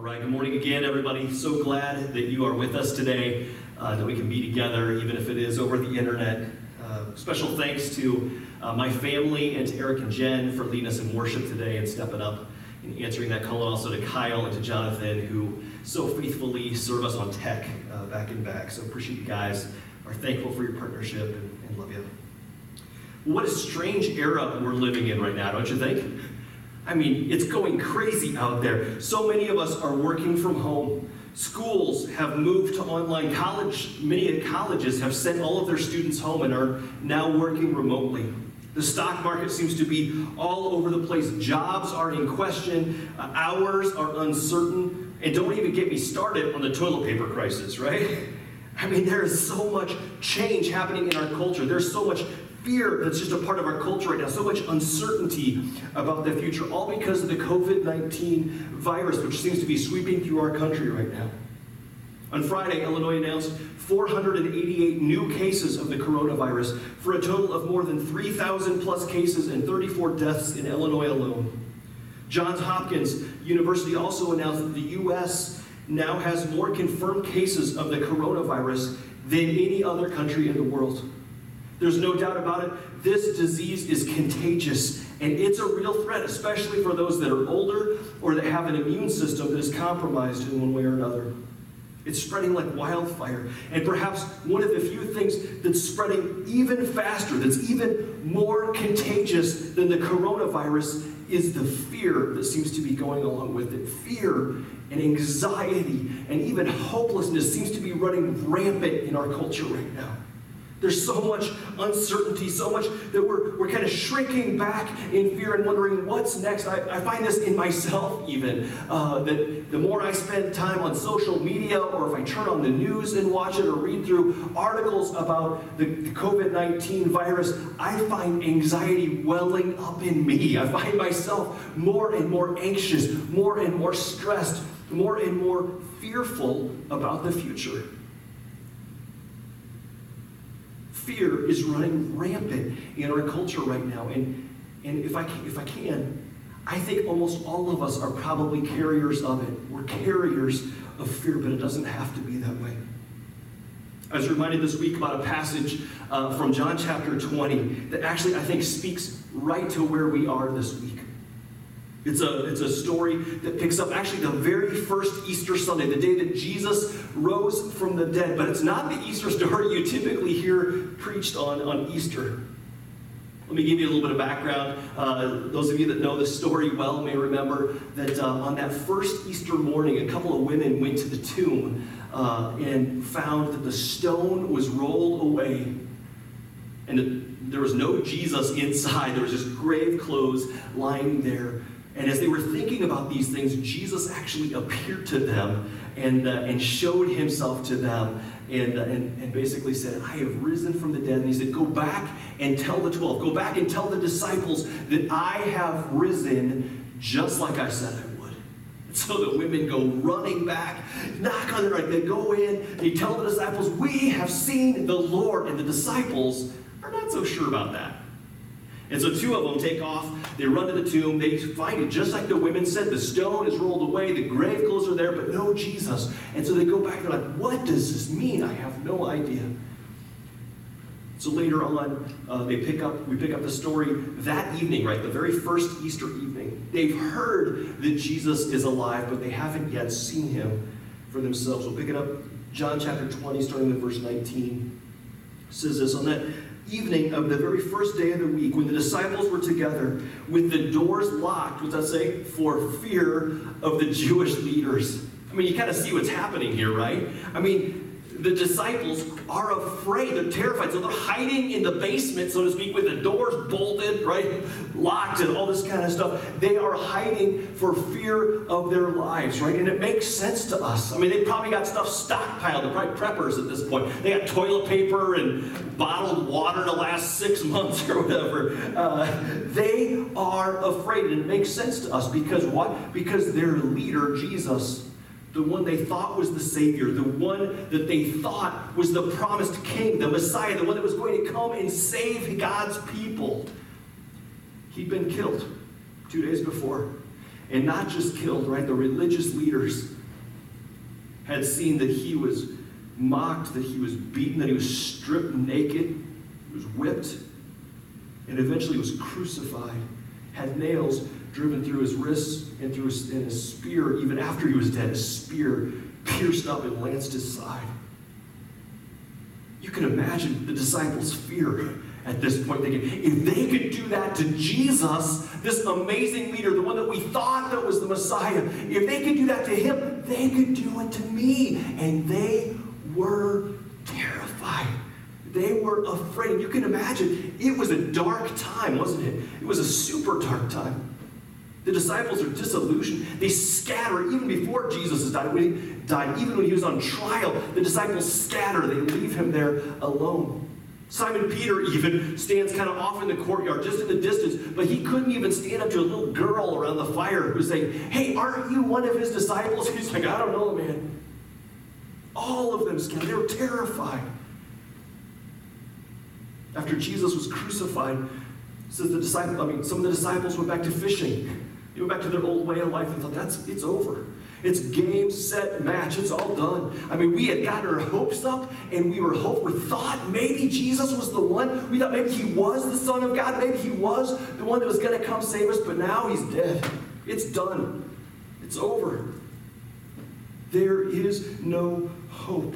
All right, good morning again, everybody. So glad that you are with us today, uh, that we can be together, even if it is over the internet. Uh, special thanks to uh, my family and to Eric and Jen for leading us in worship today and stepping up and answering that call, and also to Kyle and to Jonathan, who so faithfully serve us on tech uh, back and back. So appreciate you guys. Are thankful for your partnership and, and love you. What a strange era we're living in right now, don't you think? I mean, it's going crazy out there. So many of us are working from home. Schools have moved to online college. Many colleges have sent all of their students home and are now working remotely. The stock market seems to be all over the place. Jobs are in question. Uh, hours are uncertain. And don't even get me started on the toilet paper crisis, right? I mean, there is so much change happening in our culture. There's so much fear that's just a part of our culture right now, so much uncertainty about the future, all because of the COVID 19 virus, which seems to be sweeping through our country right now. On Friday, Illinois announced 488 new cases of the coronavirus for a total of more than 3,000 plus cases and 34 deaths in Illinois alone. Johns Hopkins University also announced that the U.S. now has more confirmed cases of the coronavirus than any other country in the world. There's no doubt about it. This disease is contagious, and it's a real threat, especially for those that are older or that have an immune system that is compromised in one way or another. It's spreading like wildfire. And perhaps one of the few things that's spreading even faster, that's even more contagious than the coronavirus, is the fear that seems to be going along with it. Fear and anxiety and even hopelessness seems to be running rampant in our culture right now. There's so much uncertainty, so much that we're, we're kind of shrinking back in fear and wondering what's next. I, I find this in myself, even. Uh, that the more I spend time on social media, or if I turn on the news and watch it, or read through articles about the, the COVID 19 virus, I find anxiety welling up in me. I find myself more and more anxious, more and more stressed, more and more fearful about the future. Fear is running rampant in our culture right now. And, and if, I can, if I can, I think almost all of us are probably carriers of it. We're carriers of fear, but it doesn't have to be that way. I was reminded this week about a passage uh, from John chapter 20 that actually I think speaks right to where we are this week. It's a, it's a story that picks up actually the very first Easter Sunday, the day that Jesus rose from the dead. But it's not the Easter story you typically hear preached on, on Easter. Let me give you a little bit of background. Uh, those of you that know the story well may remember that uh, on that first Easter morning, a couple of women went to the tomb uh, and found that the stone was rolled away and that there was no Jesus inside. There was just grave clothes lying there. And as they were thinking about these things, Jesus actually appeared to them and, uh, and showed himself to them and, uh, and, and basically said, I have risen from the dead. And he said, Go back and tell the 12, go back and tell the disciples that I have risen just like I said I would. And so the women go running back, knock on the door, they go in, they tell the disciples, We have seen the Lord. And the disciples are not so sure about that. And so two of them take off, they run to the tomb, they find it just like the women said. The stone is rolled away, the grave clothes are there, but no Jesus. And so they go back, they're like, what does this mean? I have no idea. So later on, uh, they pick up, we pick up the story that evening, right? The very first Easter evening. They've heard that Jesus is alive, but they haven't yet seen him for themselves. We'll pick it up, John chapter 20, starting with verse 19. It says this on that evening of the very first day of the week, when the disciples were together with the doors locked, what does that say? For fear of the Jewish leaders. I mean, you kind of see what's happening here, right? I mean, the disciples are afraid. They're terrified. So they're hiding in the basement, so to speak, with the doors bolted, right? Locked and all this kind of stuff. They are hiding for fear of their lives, right? And it makes sense to us. I mean, they probably got stuff stockpiled. They're probably preppers at this point. They got toilet paper and bottled water to last six months or whatever. Uh, they are afraid. And it makes sense to us because what? Because their leader, Jesus, the one they thought was the Savior, the one that they thought was the promised King, the Messiah, the one that was going to come and save God's people. He'd been killed two days before. And not just killed, right? The religious leaders had seen that he was mocked, that he was beaten, that he was stripped naked, he was whipped, and eventually was crucified, had nails driven through his wrists and through his, and a spear, even after he was dead, a spear pierced up and lanced his side. You can imagine the disciples' fear at this point, thinking, if they could do that to Jesus, this amazing leader, the one that we thought that was the Messiah, if they could do that to him, they could do it to me. And they were terrified. They were afraid. You can imagine, it was a dark time, wasn't it? It was a super dark time. The disciples are disillusioned. They scatter even before Jesus died. When he died, even when he was on trial, the disciples scatter. They leave him there alone. Simon Peter even stands kind of off in the courtyard, just in the distance, but he couldn't even stand up to a little girl around the fire who's saying, Hey, aren't you one of his disciples? He's like, I don't know, man. All of them scattered. They were terrified. After Jesus was crucified, says the disciples, I mean, some of the disciples went back to fishing. They went back to their old way of life and thought, that's it's over. It's game, set, match. It's all done. I mean, we had gotten our hopes up and we were hope we thought maybe Jesus was the one. We thought maybe he was the Son of God. Maybe he was the one that was going to come save us, but now he's dead. It's done. It's over. There is no hope.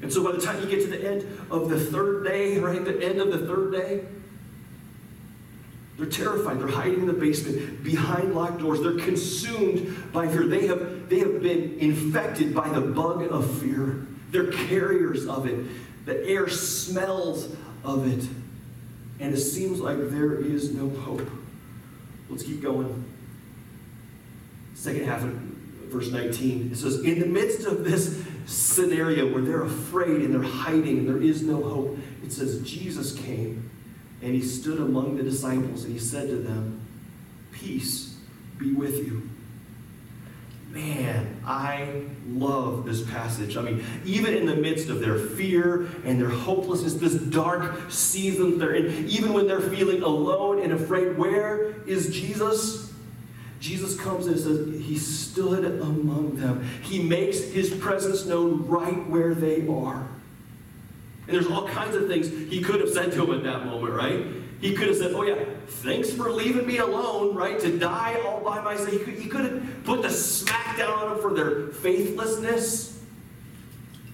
And so by the time you get to the end of the third day, right, the end of the third day, they're terrified. They're hiding in the basement behind locked doors. They're consumed by fear. They have, they have been infected by the bug of fear. They're carriers of it. The air smells of it. And it seems like there is no hope. Let's keep going. Second half of verse 19. It says, In the midst of this scenario where they're afraid and they're hiding and there is no hope, it says, Jesus came and he stood among the disciples and he said to them, Peace be with you. Man, I love this passage. I mean, even in the midst of their fear and their hopelessness, this dark season they're in, even when they're feeling alone and afraid, where is Jesus? Jesus comes and says, He stood among them. He makes His presence known right where they are. And there's all kinds of things he could have said to him at that moment, right? He could have said, Oh, yeah, thanks for leaving me alone, right? To die all by myself. He could, he could have put the smack down on them for their faithlessness.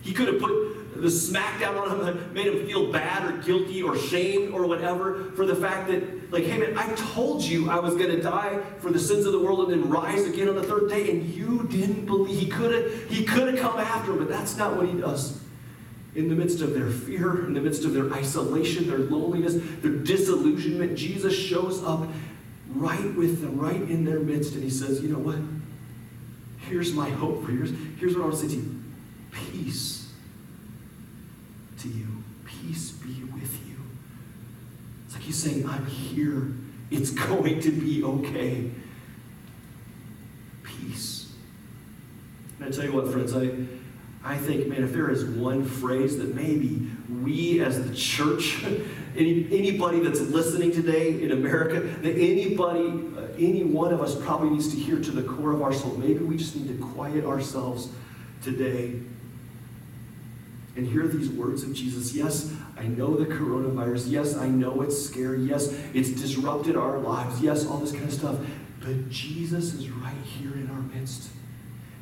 He could have put the smack down on them and made him feel bad or guilty or shame or whatever for the fact that, like, hey man, I told you I was going to die for the sins of the world and then rise again on the third day, and you didn't believe. He could have, he could have come after him, but that's not what he does in the midst of their fear, in the midst of their isolation, their loneliness, their disillusionment, Jesus shows up right with them, right in their midst, and he says, You know what? Here's my hope for you. Here's, here's what I want to say to you peace to you. Peace be with you. It's like he's saying, I'm here. It's going to be okay. Peace. And I tell you what, friends, I I think, man, if there is one phrase that maybe we as the church, any, anybody that's listening today in America, that anybody, uh, any one of us probably needs to hear to the core of our soul, maybe we just need to quiet ourselves today and hear these words of Jesus. Yes, I know the coronavirus. Yes, I know it's scary. Yes, it's disrupted our lives. Yes, all this kind of stuff. But Jesus is right here in our midst.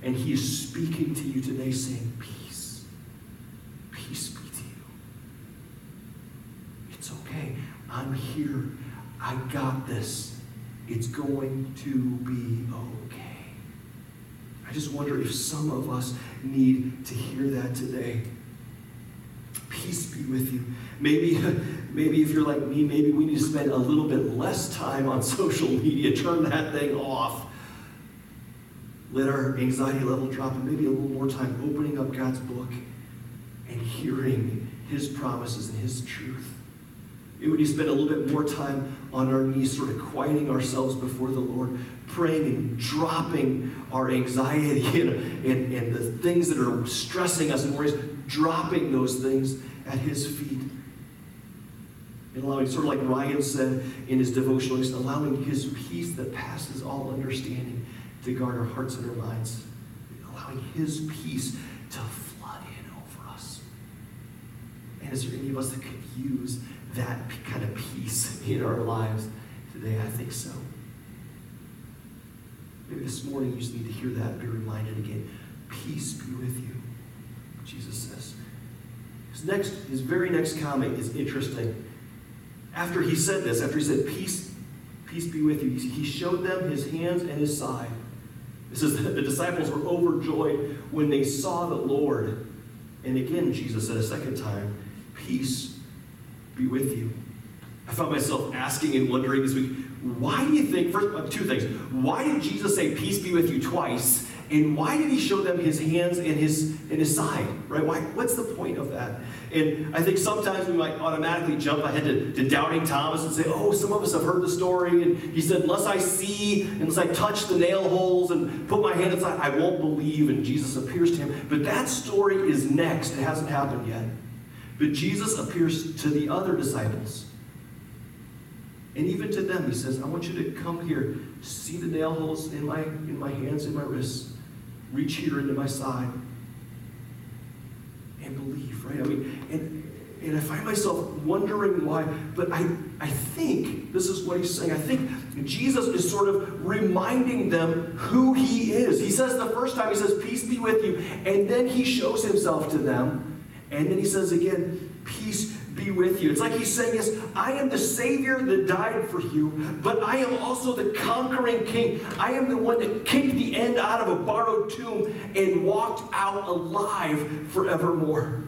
And He is speaking to you today saying, Peace. Peace be to you. It's okay. I'm here. I got this. It's going to be okay. I just wonder if some of us need to hear that today. Peace be with you. Maybe, maybe if you're like me, maybe we need to spend a little bit less time on social media. Turn that thing off let our anxiety level drop and maybe a little more time opening up God's book and hearing His promises and His truth. Maybe we to spend a little bit more time on our knees, sort of quieting ourselves before the Lord, praying and dropping our anxiety and, and, and the things that are stressing us and worries, dropping those things at His feet. And allowing, sort of like Ryan said in his devotional, allowing his peace that passes all understanding to guard our hearts and our minds. Allowing his peace to flood in over us. And is there any of us that could use that kind of peace in our lives today? I think so. Maybe this morning you just need to hear that and be reminded again. Peace be with you, Jesus says. His next, his very next comment is interesting. After he said this, after he said, Peace, peace be with you, he showed them his hands and his side. It says the disciples were overjoyed when they saw the Lord. And again, Jesus said a second time, Peace be with you. I found myself asking and wondering this week, why do you think, first, uh, two things. Why did Jesus say, Peace be with you twice? And why did he show them his hands and his and his side? Right? Why, what's the point of that? And I think sometimes we might automatically jump ahead to, to doubting Thomas and say, oh, some of us have heard the story. And he said, unless I see, unless I touch the nail holes and put my hand inside, I won't believe. And Jesus appears to him. But that story is next. It hasn't happened yet. But Jesus appears to the other disciples. And even to them, he says, I want you to come here, see the nail holes in my, in my hands and my wrists, reach here into my side, and believe, right? I mean, and, and I find myself wondering why, but I, I think this is what he's saying. I think Jesus is sort of reminding them who he is. He says the first time, he says, Peace be with you. And then he shows himself to them. And then he says again, Peace be with you. It's like he's saying, Yes, I am the Savior that died for you, but I am also the conquering King. I am the one that kicked the end out of a borrowed tomb and walked out alive forevermore.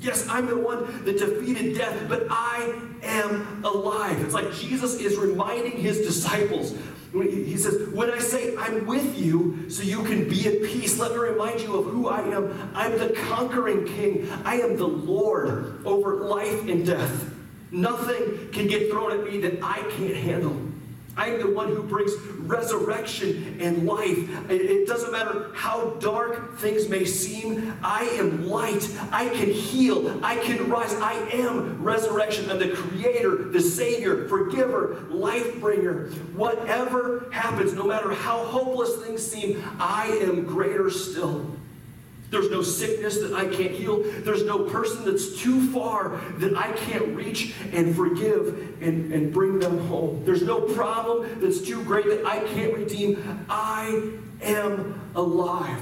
Yes, I'm the one that defeated death, but I am alive. It's like Jesus is reminding his disciples. He says, When I say I'm with you so you can be at peace, let me remind you of who I am. I'm the conquering king, I am the Lord over life and death. Nothing can get thrown at me that I can't handle. I am the one who brings resurrection and life. It doesn't matter how dark things may seem. I am light. I can heal. I can rise. I am resurrection. I'm the creator, the savior, forgiver, life bringer. Whatever happens, no matter how hopeless things seem, I am greater still. There's no sickness that I can't heal. There's no person that's too far that I can't reach and forgive and, and bring them home. There's no problem that's too great that I can't redeem. I am alive.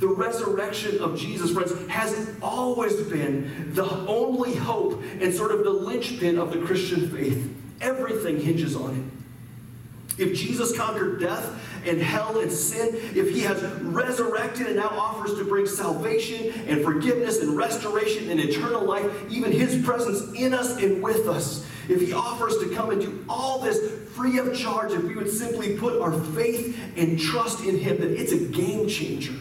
The resurrection of Jesus, friends, has always been the only hope and sort of the linchpin of the Christian faith. Everything hinges on it. If Jesus conquered death and hell and sin, if he has resurrected and now offers to bring salvation and forgiveness and restoration and eternal life, even his presence in us and with us, if he offers to come and do all this free of charge, if we would simply put our faith and trust in him, that it's a game changer.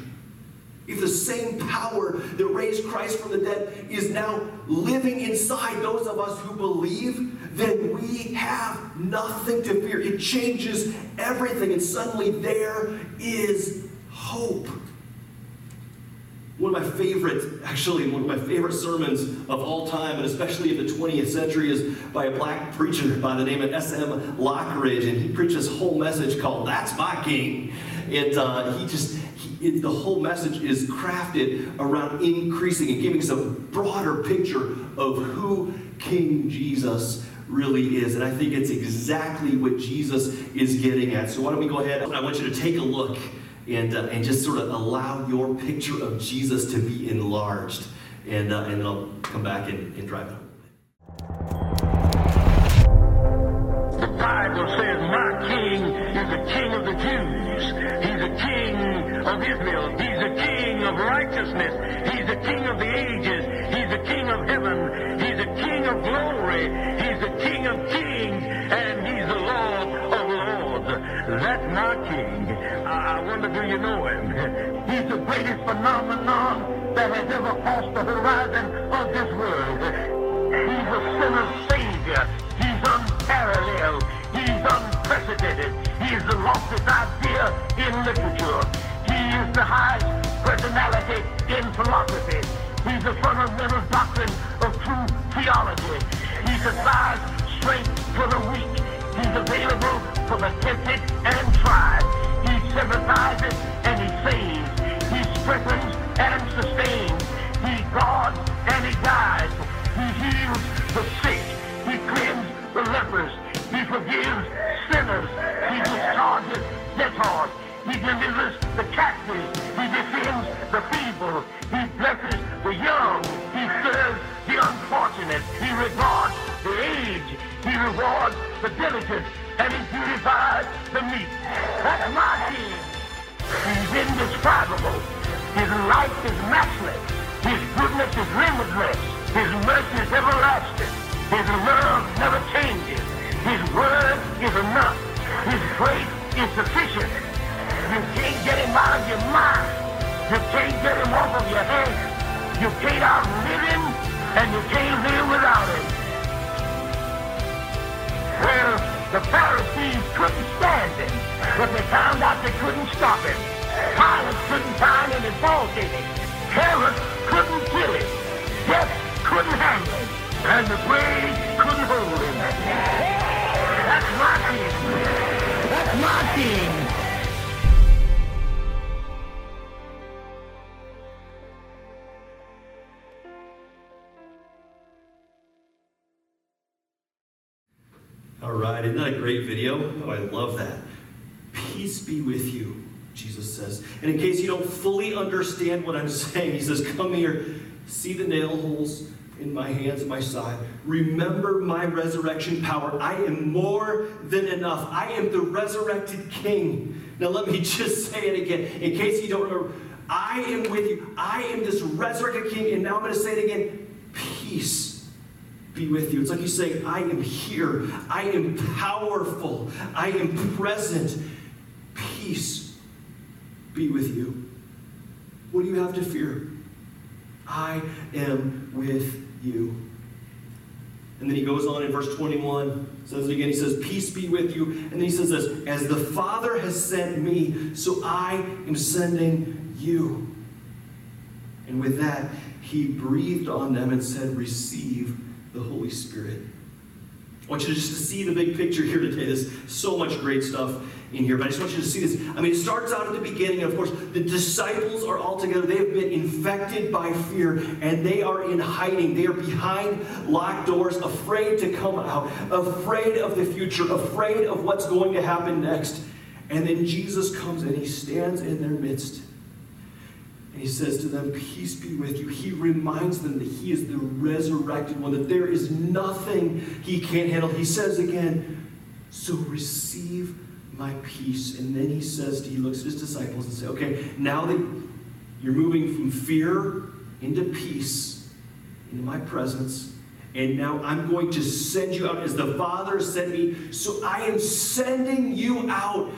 If the same power that raised Christ from the dead is now living inside those of us who believe, then we have nothing to fear. It changes everything, and suddenly there is hope. One of my favorite, actually, one of my favorite sermons of all time, and especially of the 20th century, is by a black preacher by the name of S.M. Lockridge, and he preaches a whole message called That's My King. And uh, he just, it, the whole message is crafted around increasing and giving us a broader picture of who King Jesus really is. And I think it's exactly what Jesus is getting at. So why don't we go ahead? I want you to take a look and, uh, and just sort of allow your picture of Jesus to be enlarged. And, uh, and then I'll come back and, and drive it home. The Bible says, My king is the king of the Jews. King of Israel. He's the king of righteousness. He's the king of the ages. He's the king of heaven. He's the king of glory. He's the king of kings. And he's the Lord of lords. That's my king. I, I wonder, do you know him? He's the greatest phenomenon that has ever crossed the horizon of this world. He's a sinner's savior. He's unparalleled. He's unprecedented. He is the loftiest idea in literature. He is the highest personality in philosophy. He's the fundamental doctrine of true theology. He supplies strength for the weak. He's available for the tempted and tried. He sympathizes and he saves. He strengthens and sustains. He guards and he guides. He heals the sick. He cleans the lepers. He forgives sinners. He discharges debtors. He delivers the captives. He defends the feeble. He blesses the young. He serves the unfortunate. He regards the aged. He rewards the diligent. And he purifies the meek. That's my king. He's indescribable. His life is matchless. His goodness is limitless. His mercy is everlasting. His love never changes. His word is enough. His grace is sufficient. You can't get him out of your mind. You can't get him off of your head. You can't outlive him, and you can't live without him. Well, the Pharisees couldn't stand him, but they found out they couldn't stop him. Pilate couldn't find any fault in him. Herod couldn't kill him. Death couldn't handle him. And the grave couldn't hold him. That's my. That's my. All right, isn't that a great video? Oh, I love that. Peace be with you, Jesus says. And in case you don't fully understand what I'm saying, he says, Come here, see the nail holes in my hands and my side. Remember my resurrection power. I am more than enough. I am the resurrected king. Now, let me just say it again, in case you don't remember. I am with you. I am this resurrected king. And now I'm going to say it again peace be with you. It's like you say, I am here. I am powerful. I am present. Peace be with you. What do you have to fear? I am with you. And then he goes on in verse 21, says it again, he says, Peace be with you. And then he says this, As the Father has sent me, so I am sending you. And with that, he breathed on them and said, Receive the Holy Spirit. I want you to just to see the big picture here today. There's so much great stuff in here, but I just want you to see this. I mean, it starts out at the beginning, and of course, the disciples are all together. They have been infected by fear, and they are in hiding. They are behind locked doors, afraid to come out, afraid of the future, afraid of what's going to happen next. And then Jesus comes and he stands in their midst. And he says to them, Peace be with you. He reminds them that he is the resurrected one, that there is nothing he can't handle. He says again, So receive my peace. And then he says, he looks at his disciples and says, Okay, now that you're moving from fear into peace, into my presence, and now I'm going to send you out as the Father sent me. So I am sending you out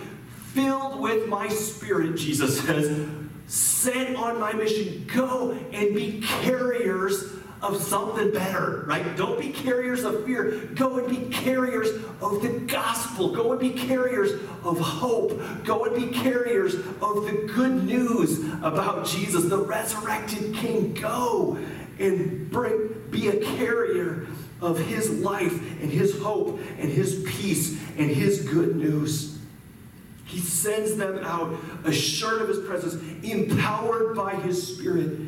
filled with my spirit, Jesus says sent on my mission. Go and be carriers of something better, right? Don't be carriers of fear. Go and be carriers of the gospel. Go and be carriers of hope. Go and be carriers of the good news about Jesus, the resurrected King. Go and bring, be a carrier of his life and his hope and his peace and his good news. He sends them out assured of his presence, empowered by his spirit.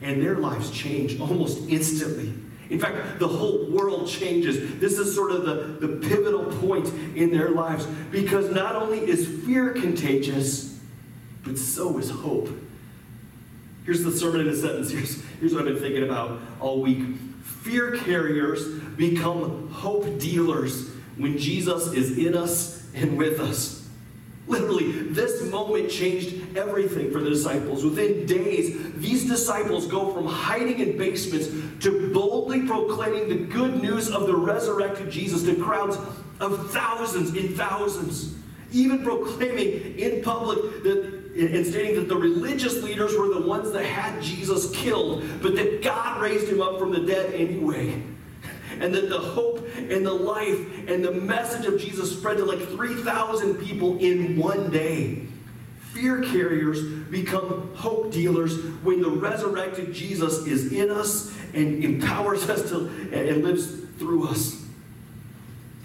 And their lives change almost instantly. In fact, the whole world changes. This is sort of the, the pivotal point in their lives because not only is fear contagious, but so is hope. Here's the sermon in a sentence. Here's, here's what I've been thinking about all week. Fear carriers become hope dealers when Jesus is in us and with us. Literally, this moment changed everything for the disciples. Within days, these disciples go from hiding in basements to boldly proclaiming the good news of the resurrected Jesus to crowds of thousands in thousands. Even proclaiming in public that and stating that the religious leaders were the ones that had Jesus killed, but that God raised him up from the dead anyway and that the hope and the life and the message of Jesus spread to like 3,000 people in one day. Fear carriers become hope dealers when the resurrected Jesus is in us and empowers us to and lives through us.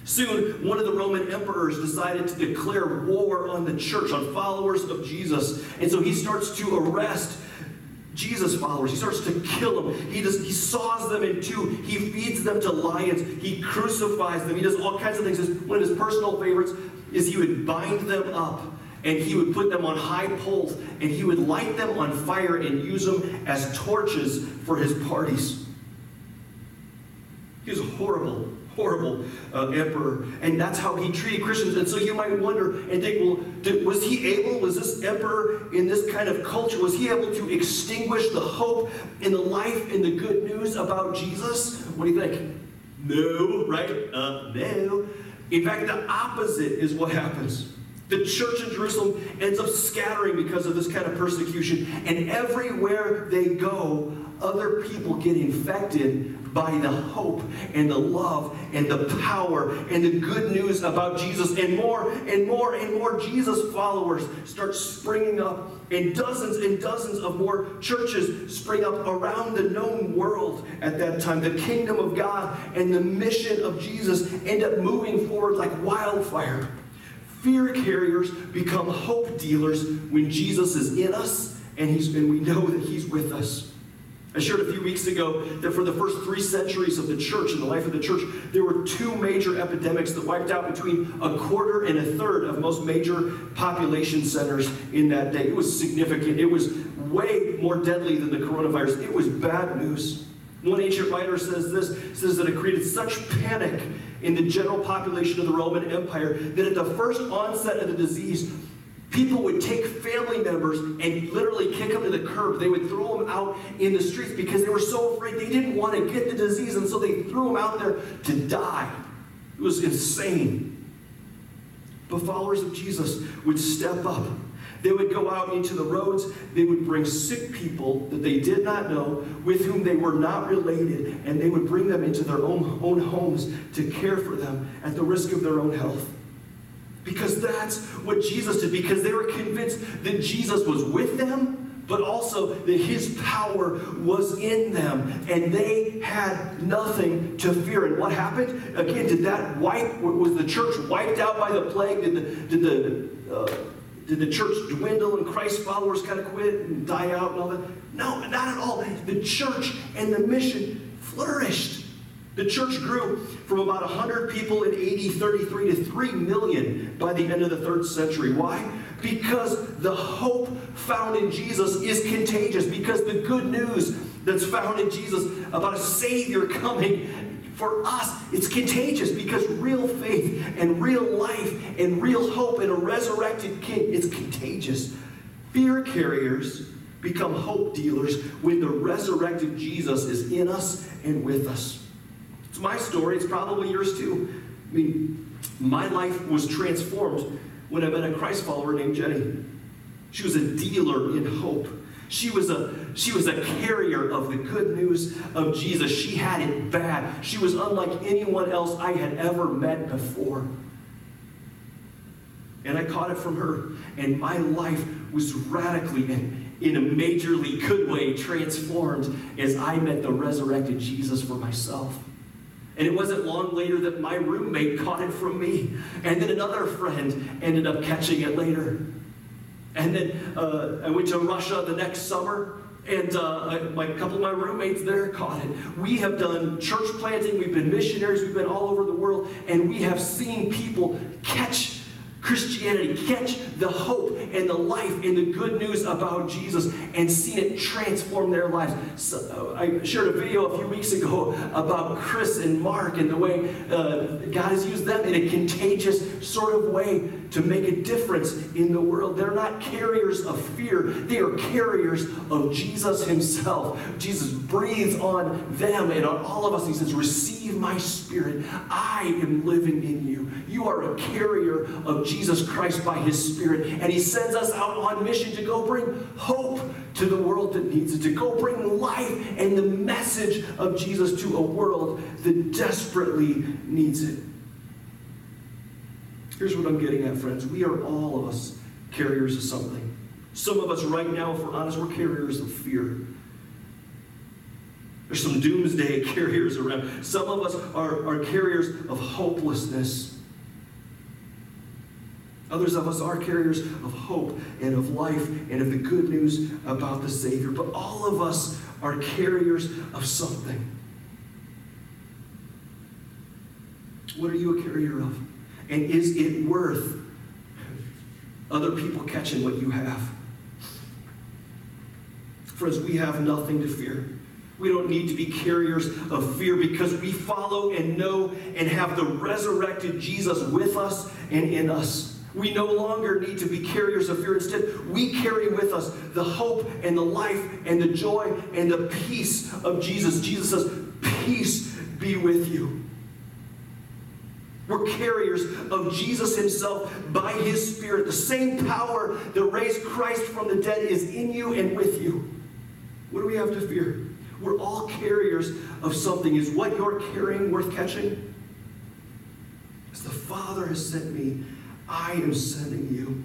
Soon, one of the Roman emperors decided to declare war on the church, on followers of Jesus. And so he starts to arrest Jesus followers. He starts to kill them. He, does, he saws them in two. He feeds them to lions. He crucifies them. He does all kinds of things. One of his personal favorites is he would bind them up and he would put them on high poles and he would light them on fire and use them as torches for his parties. He was horrible horrible uh, emperor. And that's how he treated Christians. And so you might wonder and think, well, did, was he able, was this emperor in this kind of culture, was he able to extinguish the hope in the life and the good news about Jesus? What do you think? No, right? Uh, no. In fact, the opposite is what happens. The church in Jerusalem ends up scattering because of this kind of persecution. And everywhere they go, other people get infected by the hope and the love and the power and the good news about Jesus. And more and more and more Jesus followers start springing up, and dozens and dozens of more churches spring up around the known world at that time. The kingdom of God and the mission of Jesus end up moving forward like wildfire. Fear carriers become hope dealers when Jesus is in us and, he's, and we know that He's with us. I shared a few weeks ago that for the first three centuries of the church, and the life of the church, there were two major epidemics that wiped out between a quarter and a third of most major population centers in that day. It was significant. It was way more deadly than the coronavirus. It was bad news. One ancient writer says this says that it created such panic in the general population of the Roman Empire that at the first onset of the disease, People would take family members and literally kick them to the curb. They would throw them out in the streets because they were so afraid they didn't want to get the disease, and so they threw them out there to die. It was insane. But followers of Jesus would step up. They would go out into the roads. They would bring sick people that they did not know, with whom they were not related, and they would bring them into their own, own homes to care for them at the risk of their own health. Because that's what Jesus did, because they were convinced that Jesus was with them, but also that his power was in them, and they had nothing to fear. And what happened? Again, did that wipe, was the church wiped out by the plague? Did the, did the, uh, did the church dwindle and Christ followers kind of quit and die out and all that? No, not at all. The church and the mission flourished. The church grew from about 100 people in AD 33 to 3 million by the end of the third century. Why? Because the hope found in Jesus is contagious, because the good news that's found in Jesus about a Savior coming for us, it's contagious because real faith and real life and real hope in a resurrected King, it's contagious. Fear carriers become hope dealers when the resurrected Jesus is in us and with us. It's my story, it's probably yours too. I mean, my life was transformed when I met a Christ follower named Jenny. She was a dealer in hope. She was a she was a carrier of the good news of Jesus. She had it bad. She was unlike anyone else I had ever met before. And I caught it from her. And my life was radically and in a majorly good way transformed as I met the resurrected Jesus for myself. And it wasn't long later that my roommate caught it from me. And then another friend ended up catching it later. And then uh, I went to Russia the next summer, and uh, my, a couple of my roommates there caught it. We have done church planting, we've been missionaries, we've been all over the world, and we have seen people catch Christianity, catch the hope and the life and the good news about Jesus and seen it transform their lives. So, uh, I shared a video a few weeks ago about Chris and Mark and the way uh, God has used them in a contagious sort of way to make a difference in the world. They're not carriers of fear, they are carriers of Jesus Himself. Jesus breathes on them and on all of us. He says, Receive my spirit. I am living in you. You are a carrier of Jesus Christ by His Spirit. And He sends us out on mission to go bring hope to the world that needs it, to go bring life and the message of Jesus to a world that desperately needs it. Here's what I'm getting at, friends. We are all of us carriers of something. Some of us right now, if we're honest, we're carriers of fear. There's some doomsday carriers around. Some of us are, are carriers of hopelessness. Others of us are carriers of hope and of life and of the good news about the Savior. But all of us are carriers of something. What are you a carrier of? And is it worth other people catching what you have? Friends, we have nothing to fear. We don't need to be carriers of fear because we follow and know and have the resurrected Jesus with us and in us. We no longer need to be carriers of fear. Instead, we carry with us the hope and the life and the joy and the peace of Jesus. Jesus says, Peace be with you. We're carriers of Jesus Himself by His Spirit. The same power that raised Christ from the dead is in you and with you. What do we have to fear? We're all carriers of something. Is what you're carrying worth catching? As the Father has sent me, I am sending you.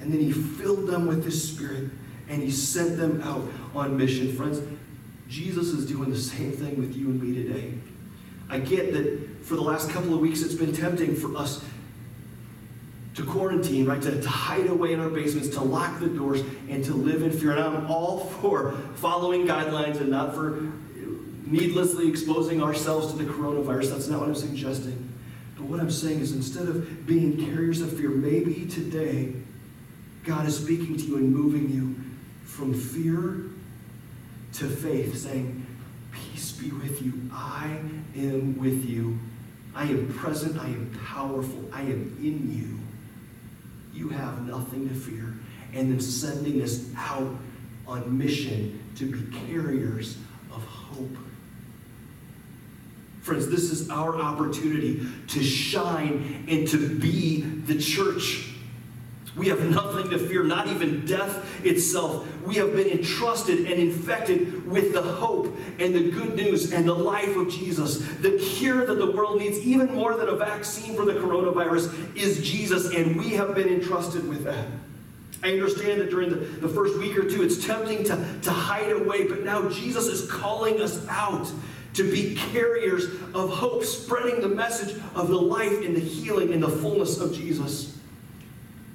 And then He filled them with His Spirit and He sent them out on mission. Friends, Jesus is doing the same thing with you and me today. I get that for the last couple of weeks it's been tempting for us to quarantine, right? To, to hide away in our basements, to lock the doors, and to live in fear. And I'm all for following guidelines and not for needlessly exposing ourselves to the coronavirus. That's not what I'm suggesting. But what I'm saying is instead of being carriers of fear, maybe today God is speaking to you and moving you from fear to faith, saying, Peace be with you. I am with you. I am present. I am powerful. I am in you. You have nothing to fear. And then sending us out on mission to be carriers of hope. Friends, this is our opportunity to shine and to be the church. We have nothing to fear, not even death itself. We have been entrusted and infected with the hope and the good news and the life of Jesus. The cure that the world needs, even more than a vaccine for the coronavirus, is Jesus, and we have been entrusted with that. I understand that during the, the first week or two, it's tempting to, to hide away, but now Jesus is calling us out to be carriers of hope, spreading the message of the life and the healing and the fullness of Jesus.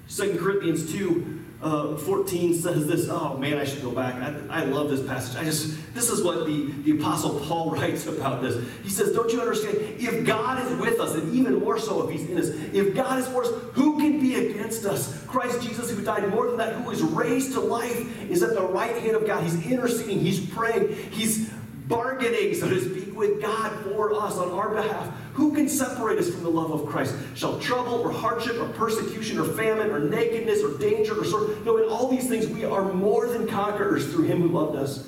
2 Corinthians 2 uh, 14 says this. Oh man, I should go back. I, I love this passage. I just this is what the, the apostle Paul writes about this. He says, Don't you understand? If God is with us, and even more so if he's in us, if God is for us, who can be against us? Christ Jesus, who died more than that, who is raised to life, is at the right hand of God. He's interceding, he's praying, he's bargaining, so to speak, with God for us on our behalf. Who can separate us from the love of Christ? Shall trouble or hardship or persecution or famine or nakedness or danger or sword? No, in all these things we are more than conquerors through him who loved us.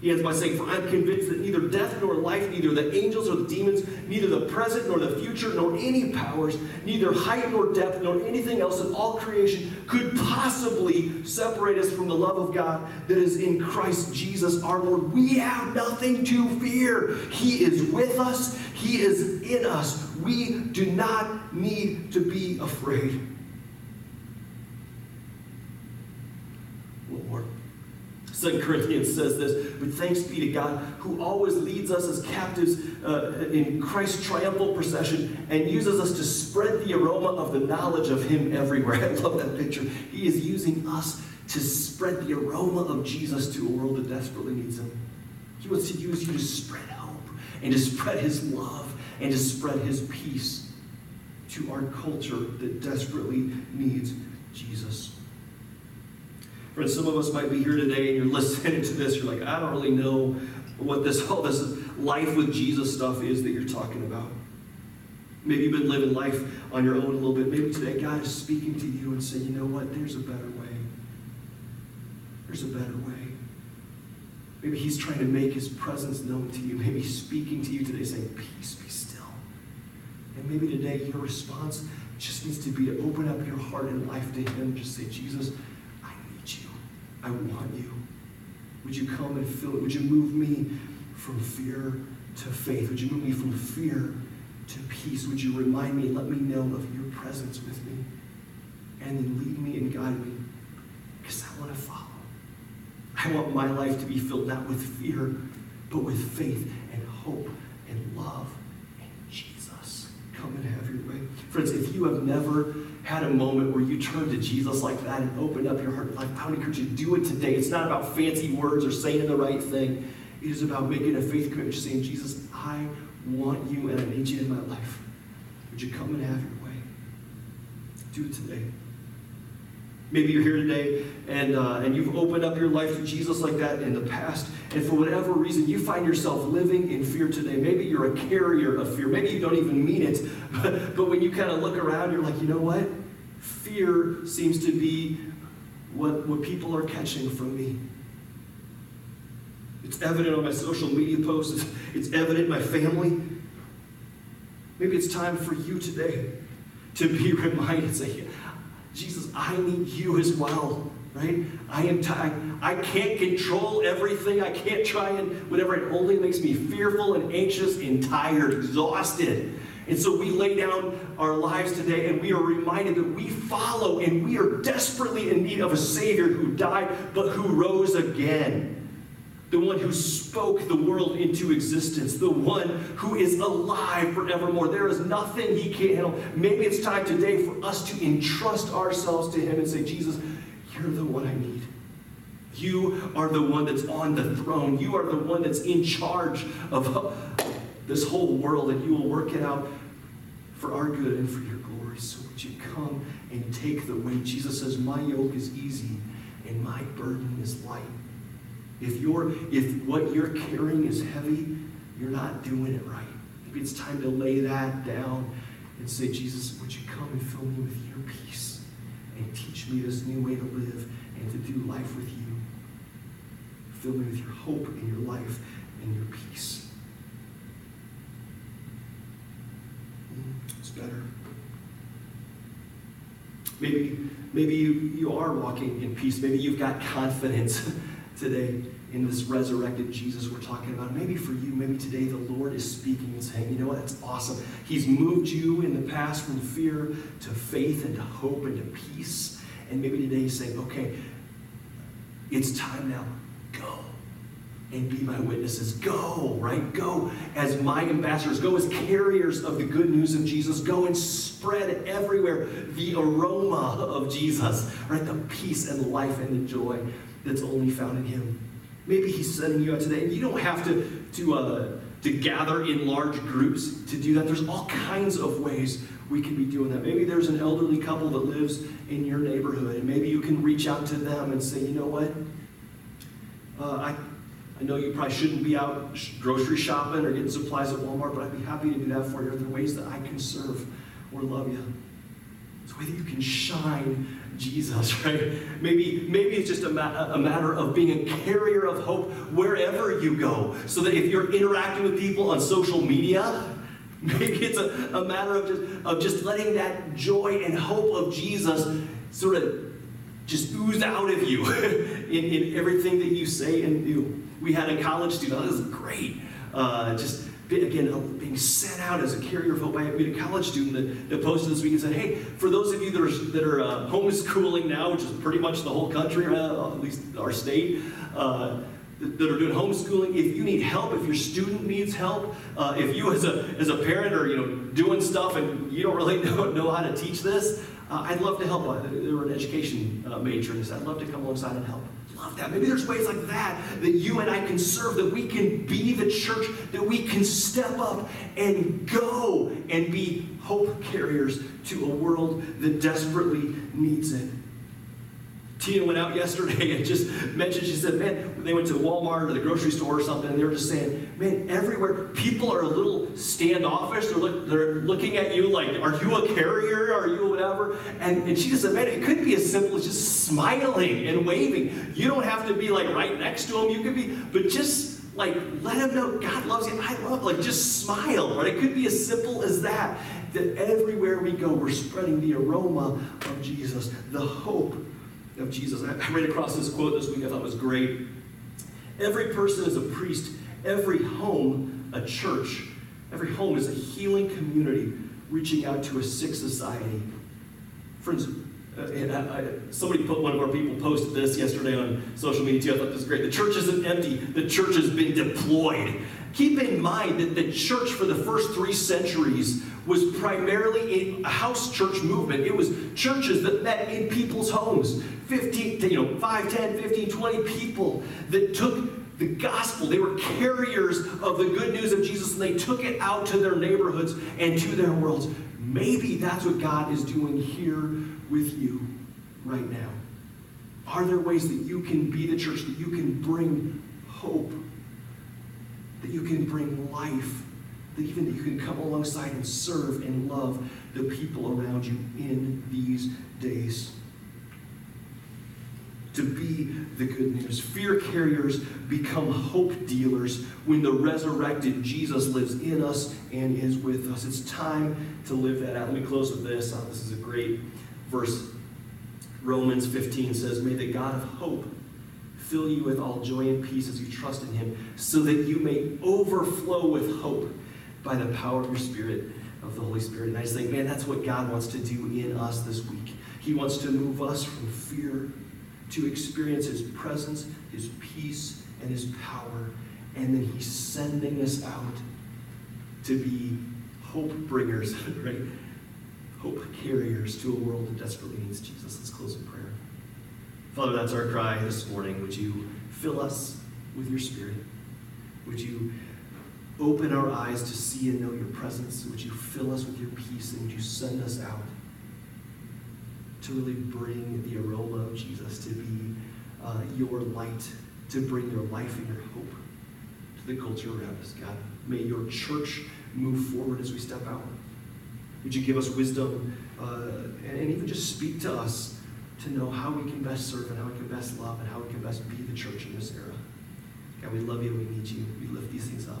He ends by saying, For I'm convinced that neither death nor life, neither the angels or the demons, neither the present nor the future, nor any powers, neither height nor depth, nor anything else in all creation could possibly separate us from the love of God that is in Christ Jesus our Lord. We have nothing to fear. He is with us, He is in us. We do not need to be afraid. Lord. 2 Corinthians says this, but thanks be to God who always leads us as captives uh, in Christ's triumphal procession and uses us to spread the aroma of the knowledge of Him everywhere. I love that picture. He is using us to spread the aroma of Jesus to a world that desperately needs Him. He wants to use you to spread hope and to spread His love and to spread His peace to our culture that desperately needs Jesus. Friends, some of us might be here today and you're listening to this, you're like, I don't really know what this all this life with Jesus stuff is that you're talking about. Maybe you've been living life on your own a little bit. Maybe today God is speaking to you and saying, you know what, there's a better way. There's a better way. Maybe He's trying to make His presence known to you. Maybe He's speaking to you today saying, Peace, be still. And maybe today your response just needs to be to open up your heart and life to Him. Just say, Jesus, I want you. Would you come and fill it? Would you move me from fear to faith? Would you move me from fear to peace? Would you remind me, let me know of your presence with me? And then lead me and guide me. Because I want to follow. I want my life to be filled not with fear, but with faith and hope and love and Jesus. Come and have your way. Friends, if you have never had a moment where you turned to Jesus like that and opened up your heart life, I would encourage you to do it today. It's not about fancy words or saying the right thing. It is about making a faith commitment, saying, Jesus, I want you and I need you in my life. Would you come and have your way? Do it today. Maybe you're here today and, uh, and you've opened up your life to Jesus like that in the past, and for whatever reason you find yourself living in fear today. Maybe you're a carrier of fear. Maybe you don't even mean it, but, but when you kind of look around, you're like, you know what? Fear seems to be what, what people are catching from me. It's evident on my social media posts, it's, evident in my family. Maybe it's time for you today to be reminded, say, Jesus, I need you as well, right? I am tired. I can't control everything. I can't try and whatever. It only makes me fearful and anxious and tired, exhausted. And so we lay down our lives today and we are reminded that we follow and we are desperately in need of a Savior who died but who rose again the one who spoke the world into existence, the one who is alive forevermore. There is nothing he can't handle. Maybe it's time today for us to entrust ourselves to him and say, Jesus, you're the one I need. You are the one that's on the throne. You are the one that's in charge of this whole world, and you will work it out for our good and for your glory. So would you come and take the weight? Jesus says, My yoke is easy and my burden is light. If you're if what you're carrying is heavy, you're not doing it right. Maybe it's time to lay that down and say, Jesus, would you come and fill me with your peace and teach me this new way to live and to do life with you. Fill me with your hope and your life and your peace. Mm, it's better. Maybe, maybe you, you are walking in peace. Maybe you've got confidence today in this resurrected Jesus we're talking about. Maybe for you, maybe today the Lord is speaking and saying, you know what, that's awesome. He's moved you in the past from fear to faith and to hope and to peace. And maybe today he's saying, okay, it's time now. Go and be my witnesses. Go, right? Go as my ambassadors. Go as carriers of the good news of Jesus. Go and spread everywhere the aroma of Jesus, right? The peace and life and the joy that's only found in Him. Maybe He's sending you out today. You don't have to, to, uh, to gather in large groups to do that. There's all kinds of ways we can be doing that. Maybe there's an elderly couple that lives in your neighborhood, and maybe you can reach out to them and say, you know what? Uh, I, I know you probably shouldn't be out grocery shopping or getting supplies at Walmart, but I'd be happy to do that for you. Are there ways that I can serve or love you? It's a way that you can shine Jesus, right? Maybe, maybe it's just a, ma- a matter of being a carrier of hope wherever you go. So that if you're interacting with people on social media, maybe it's a, a matter of just, of just letting that joy and hope of Jesus sort of just ooze out of you in, in everything that you say and do. We had a college student, this is great. Uh, just again, being sent out as a carrier of hope. I had a college student that, that posted this week and said, hey, for those of you that are, that are uh, homeschooling now, which is pretty much the whole country, uh, at least our state, uh, that are doing homeschooling, if you need help, if your student needs help, uh, if you as a, as a parent are you know, doing stuff and you don't really know, know how to teach this, uh, I'd love to help. Uh, they were an education major, and I'd love to come alongside and help love that. Maybe there's ways like that that you and I can serve, that we can be the church, that we can step up and go and be hope carriers to a world that desperately needs it. Tina went out yesterday and just mentioned, she said, man, they went to Walmart or the grocery store or something, and they were just saying, man, everywhere, people are a little standoffish. They're, look, they're looking at you like, are you a carrier? Are you whatever? And, and she just said, man, it could be as simple as just smiling and waving. You don't have to be like right next to them. You could be, but just like let them know God loves you. I love, like just smile, right? It could be as simple as that. That everywhere we go, we're spreading the aroma of Jesus, the hope of Jesus. I ran across this quote this week I thought was great. Every person is a priest, every home a church, every home is a healing community reaching out to a sick society. Friends, Uh, I, I, somebody put one of our people posted this yesterday on social media too. I thought this was great. The church isn't empty. The church has been deployed. Keep in mind that the church for the first three centuries was primarily a house church movement. It was churches that met in people's homes. 15, you know, 5, 10, 15, 20 people that took the gospel. They were carriers of the good news of Jesus and they took it out to their neighborhoods and to their worlds. Maybe that's what God is doing here with you right now. Are there ways that you can be the church, that you can bring hope, that you can bring life, even that you can come alongside and serve and love the people around you in these days? to be the good news. Fear carriers become hope dealers when the resurrected Jesus lives in us and is with us. It's time to live that out. Let me close with this. Oh, this is a great verse. Romans 15 says, May the God of hope fill you with all joy and peace as you trust in him, so that you may overflow with hope by the power of your Spirit, of the Holy Spirit. And I just think, man, that's what God wants to do in us this week. He wants to move us from fear to experience His presence, His peace, and His power. And then He's sending us out to be hope bringers, right? Hope carriers to a world that desperately needs Jesus. Let's close in prayer. Father, that's our cry this morning. Would you fill us with your Spirit? Would you open our eyes to see and know your presence? Would you fill us with your peace and would you send us out? to really bring the aroma of Jesus, to be uh, your light, to bring your life and your hope to the culture around us, God. May your church move forward as we step out. Would you give us wisdom uh, and, and even just speak to us to know how we can best serve and how we can best love and how we can best be the church in this era? God, we love you. We need you. We lift these things up.